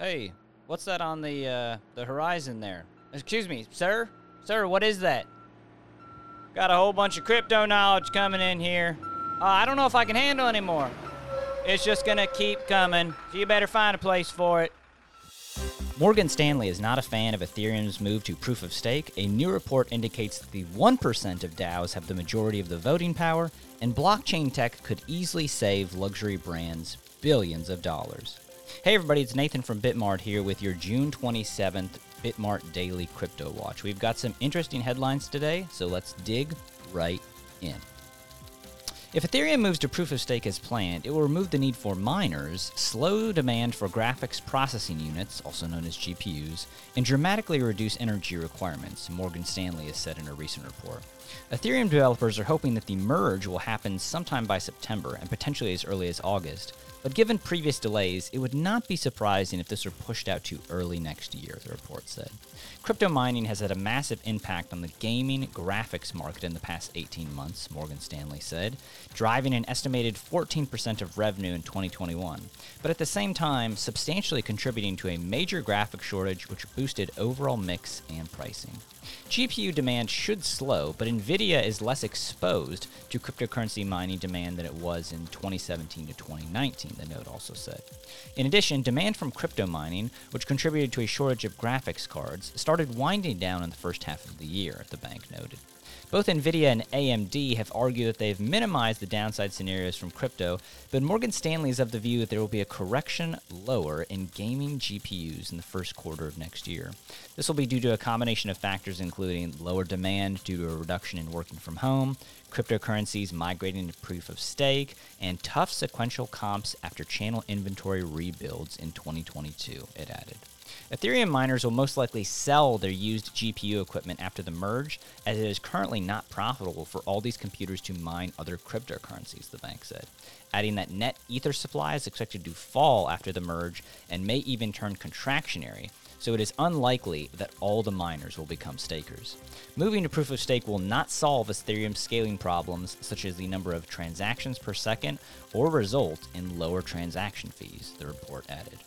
Hey, what's that on the uh, the horizon there? Excuse me, sir? Sir, what is that? Got a whole bunch of crypto knowledge coming in here. Uh, I don't know if I can handle anymore. It's just gonna keep coming. So you better find a place for it. Morgan Stanley is not a fan of Ethereum's move to proof of stake. A new report indicates that the 1% of DAOs have the majority of the voting power, and blockchain tech could easily save luxury brands billions of dollars. Hey, everybody, it's Nathan from Bitmart here with your June 27th Bitmart Daily Crypto Watch. We've got some interesting headlines today, so let's dig right in. If Ethereum moves to proof of stake as planned, it will remove the need for miners, slow demand for graphics processing units, also known as GPUs, and dramatically reduce energy requirements, Morgan Stanley has said in a recent report. Ethereum developers are hoping that the merge will happen sometime by September and potentially as early as August, but given previous delays, it would not be surprising if this were pushed out to early next year, the report said. Crypto mining has had a massive impact on the gaming graphics market in the past 18 months, Morgan Stanley said, driving an estimated 14% of revenue in 2021, but at the same time, substantially contributing to a major graphic shortage which boosted overall mix and pricing. GPU demand should slow, but Nvidia is less exposed to cryptocurrency mining demand than it was in 2017 to 2019, the note also said. In addition, demand from crypto mining, which contributed to a shortage of graphics cards, started winding down in the first half of the year, the bank noted. Both Nvidia and AMD have argued that they've minimized the downside scenarios from crypto, but Morgan Stanley is of the view that there will be a correction lower in gaming GPUs in the first quarter of next year. This will be due to a combination of factors including lower demand due to a reduction in working from home, cryptocurrencies migrating to proof of stake, and tough sequential comps after channel inventory rebuilds in 2022, it added. Ethereum miners will most likely sell their used GPU equipment after the merge, as it is currently not profitable for all these computers to mine other cryptocurrencies, the bank said. Adding that net Ether supply is expected to fall after the merge and may even turn contractionary, so it is unlikely that all the miners will become stakers. Moving to proof of stake will not solve Ethereum's scaling problems, such as the number of transactions per second, or result in lower transaction fees, the report added.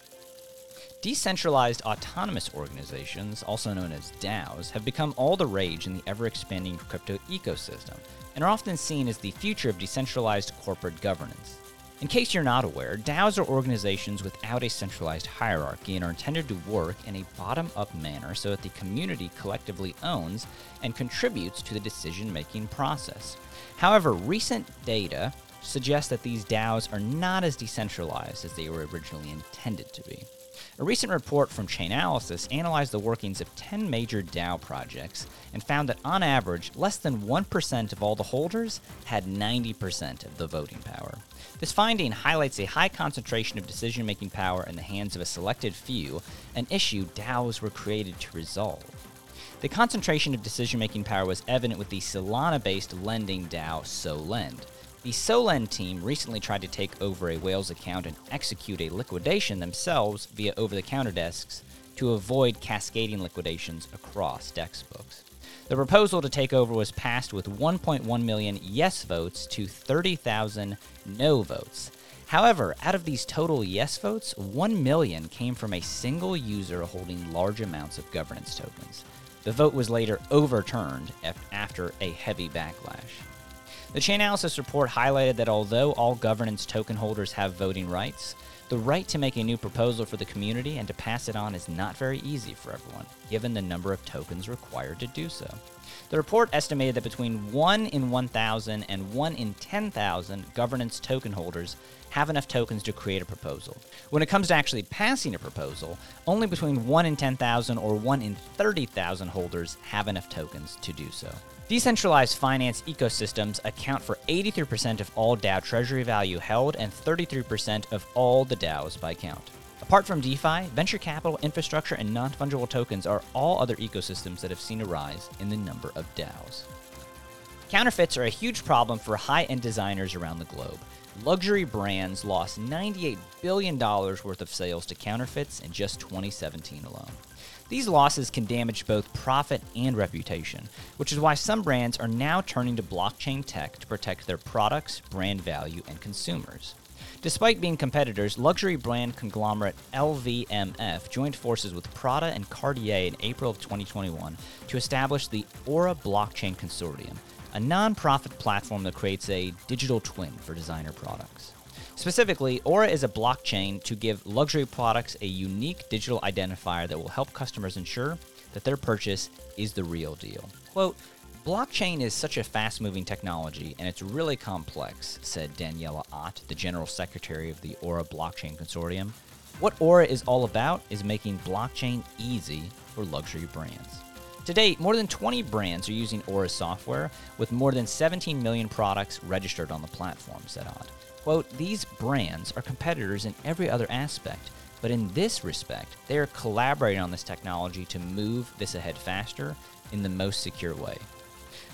Decentralized autonomous organizations, also known as DAOs, have become all the rage in the ever expanding crypto ecosystem and are often seen as the future of decentralized corporate governance. In case you're not aware, DAOs are organizations without a centralized hierarchy and are intended to work in a bottom up manner so that the community collectively owns and contributes to the decision making process. However, recent data suggests that these DAOs are not as decentralized as they were originally intended to be. A recent report from Chainalysis analyzed the workings of 10 major DAO projects and found that on average, less than 1% of all the holders had 90% of the voting power. This finding highlights a high concentration of decision making power in the hands of a selected few, an issue DAOs were created to resolve. The concentration of decision making power was evident with the Solana based lending DAO SoLend. The Solend team recently tried to take over a Whales account and execute a liquidation themselves via over the counter desks to avoid cascading liquidations across DEX books. The proposal to take over was passed with 1.1 million yes votes to 30,000 no votes. However, out of these total yes votes, 1 million came from a single user holding large amounts of governance tokens. The vote was later overturned after a heavy backlash. The Chainalysis report highlighted that although all governance token holders have voting rights, the right to make a new proposal for the community and to pass it on is not very easy for everyone, given the number of tokens required to do so. The report estimated that between 1 in 1,000 and 1 in 10,000 governance token holders have enough tokens to create a proposal. When it comes to actually passing a proposal, only between 1 in 10,000 or 1 in 30,000 holders have enough tokens to do so. Decentralized finance ecosystems account for 83% of all DAO treasury value held and 33% of all the DAOs by count. Apart from DeFi, venture capital, infrastructure, and non fungible tokens are all other ecosystems that have seen a rise in the number of DAOs. Counterfeits are a huge problem for high end designers around the globe. Luxury brands lost $98 billion worth of sales to counterfeits in just 2017 alone. These losses can damage both profit and reputation, which is why some brands are now turning to blockchain tech to protect their products, brand value, and consumers. Despite being competitors, luxury brand conglomerate LVMF joined forces with Prada and Cartier in April of 2021 to establish the Aura Blockchain Consortium, a non-profit platform that creates a digital twin for designer products. Specifically, Aura is a blockchain to give luxury products a unique digital identifier that will help customers ensure that their purchase is the real deal. Quote, Blockchain is such a fast moving technology and it's really complex, said Daniela Ott, the General Secretary of the Aura Blockchain Consortium. What Aura is all about is making blockchain easy for luxury brands. To date, more than 20 brands are using Aura software, with more than 17 million products registered on the platform, said Ott. Quote, These brands are competitors in every other aspect, but in this respect, they are collaborating on this technology to move this ahead faster in the most secure way.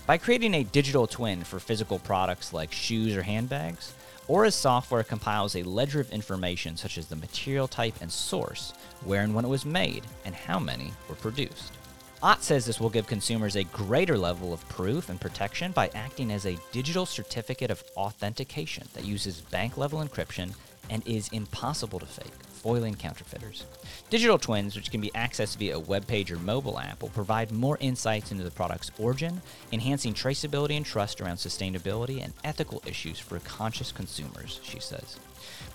By creating a digital twin for physical products like shoes or handbags, Aura's software compiles a ledger of information such as the material type and source, where and when it was made, and how many were produced. Ott says this will give consumers a greater level of proof and protection by acting as a digital certificate of authentication that uses bank level encryption and is impossible to fake foiling counterfeiters. Digital twins, which can be accessed via a web page or mobile app, will provide more insights into the product's origin, enhancing traceability and trust around sustainability and ethical issues for conscious consumers, she says.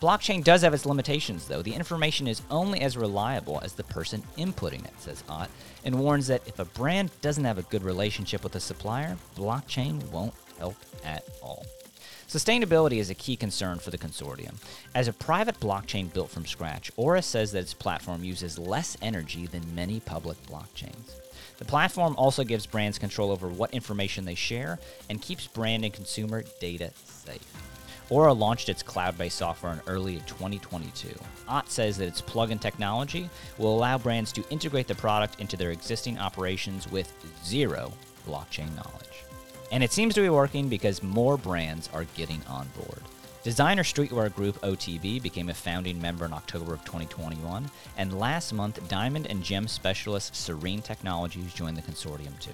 Blockchain does have its limitations, though. The information is only as reliable as the person inputting it, says Ott, and warns that if a brand doesn't have a good relationship with a supplier, blockchain won't help at all. Sustainability is a key concern for the consortium. As a private blockchain built from scratch, Aura says that its platform uses less energy than many public blockchains. The platform also gives brands control over what information they share and keeps brand and consumer data safe. Aura launched its cloud based software in early 2022. Ott says that its plug in technology will allow brands to integrate the product into their existing operations with zero blockchain knowledge. And it seems to be working because more brands are getting on board. Designer streetwear group OTB became a founding member in October of 2021, and last month, diamond and gem specialist Sarine Technologies joined the consortium too.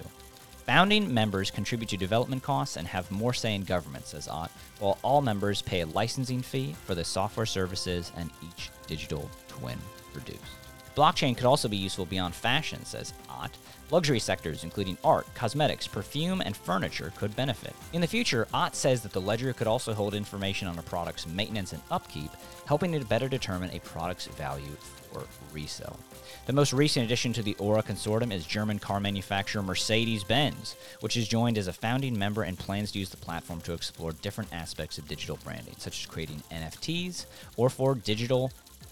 Founding members contribute to development costs and have more say in government, says Ott, while all members pay a licensing fee for the software services and each digital twin produced. Blockchain could also be useful beyond fashion, says Ott. Luxury sectors, including art, cosmetics, perfume, and furniture, could benefit. In the future, Ott says that the ledger could also hold information on a product's maintenance and upkeep, helping to better determine a product's value for resale. The most recent addition to the Aura consortium is German car manufacturer Mercedes Benz, which has joined as a founding member and plans to use the platform to explore different aspects of digital branding, such as creating NFTs or for digital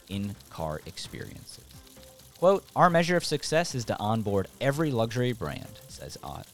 in car experiences. Quote, our measure of success is to onboard every luxury brand, says Ott.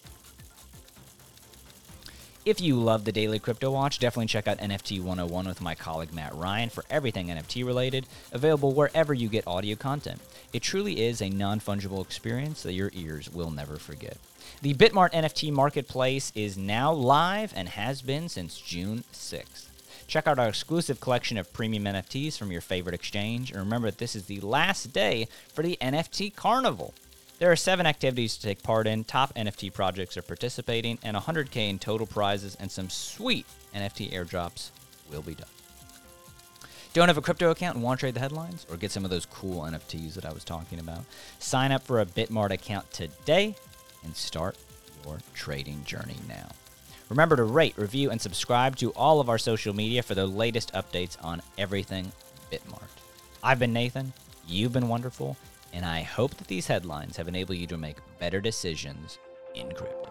If you love the Daily Crypto Watch, definitely check out NFT 101 with my colleague Matt Ryan for everything NFT related, available wherever you get audio content. It truly is a non fungible experience that your ears will never forget. The Bitmart NFT marketplace is now live and has been since June 6th. Check out our exclusive collection of premium NFTs from your favorite exchange. And remember that this is the last day for the NFT Carnival. There are seven activities to take part in. Top NFT projects are participating, and 100K in total prizes and some sweet NFT airdrops will be done. Don't have a crypto account and want to trade the headlines or get some of those cool NFTs that I was talking about? Sign up for a Bitmart account today and start your trading journey now. Remember to rate, review, and subscribe to all of our social media for the latest updates on everything Bitmart. I've been Nathan, you've been wonderful, and I hope that these headlines have enabled you to make better decisions in crypto.